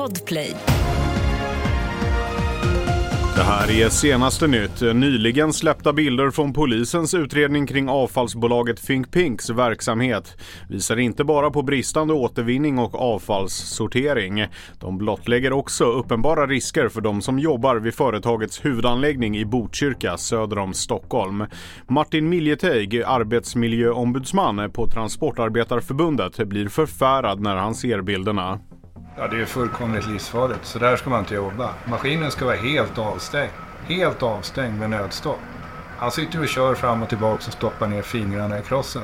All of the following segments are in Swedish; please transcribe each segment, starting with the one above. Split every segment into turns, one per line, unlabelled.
Podplay.
Det här är senaste nytt. Nyligen släppta bilder från polisens utredning kring avfallsbolaget Think Pinks verksamhet visar inte bara på bristande återvinning och avfallssortering. De blottlägger också uppenbara risker för de som jobbar vid företagets huvudanläggning i Botkyrka söder om Stockholm. Martin Miljeteig, arbetsmiljöombudsman på Transportarbetarförbundet, blir förfärad när han ser bilderna.
Ja, det är fullkomligt livsfarligt. Så där ska man inte jobba. Maskinen ska vara helt avstängd. Helt avstängd med nödstopp. Han sitter och kör fram och tillbaka och stoppar ner fingrarna i krossen.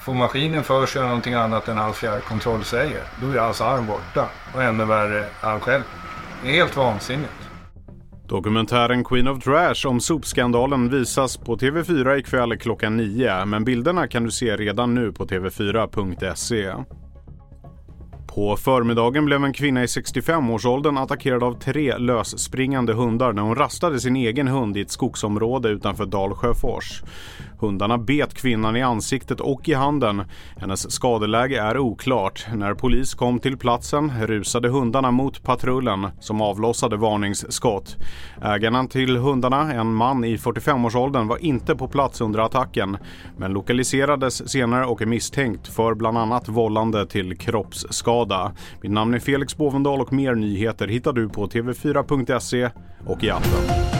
Får maskinen för sig någonting annat än all fjärrkontroll säger, då är hans arm borta. Och ännu värre, han själv. Det är helt vansinnigt.
Dokumentären Queen of Trash om sopskandalen visas på TV4 ikväll klockan 9 men bilderna kan du se redan nu på tv4.se. På förmiddagen blev en kvinna i 65-årsåldern attackerad av tre lösspringande hundar när hon rastade sin egen hund i ett skogsområde utanför Dalsjöfors. Hundarna bet kvinnan i ansiktet och i handen. Hennes skadeläge är oklart. När polis kom till platsen rusade hundarna mot patrullen som avlossade varningsskott. Ägaren till hundarna, en man i 45-årsåldern, var inte på plats under attacken men lokaliserades senare och är misstänkt för bland annat vållande till kroppsskada. Mitt namn är Felix Bovendal och mer nyheter hittar du på tv4.se och i appen.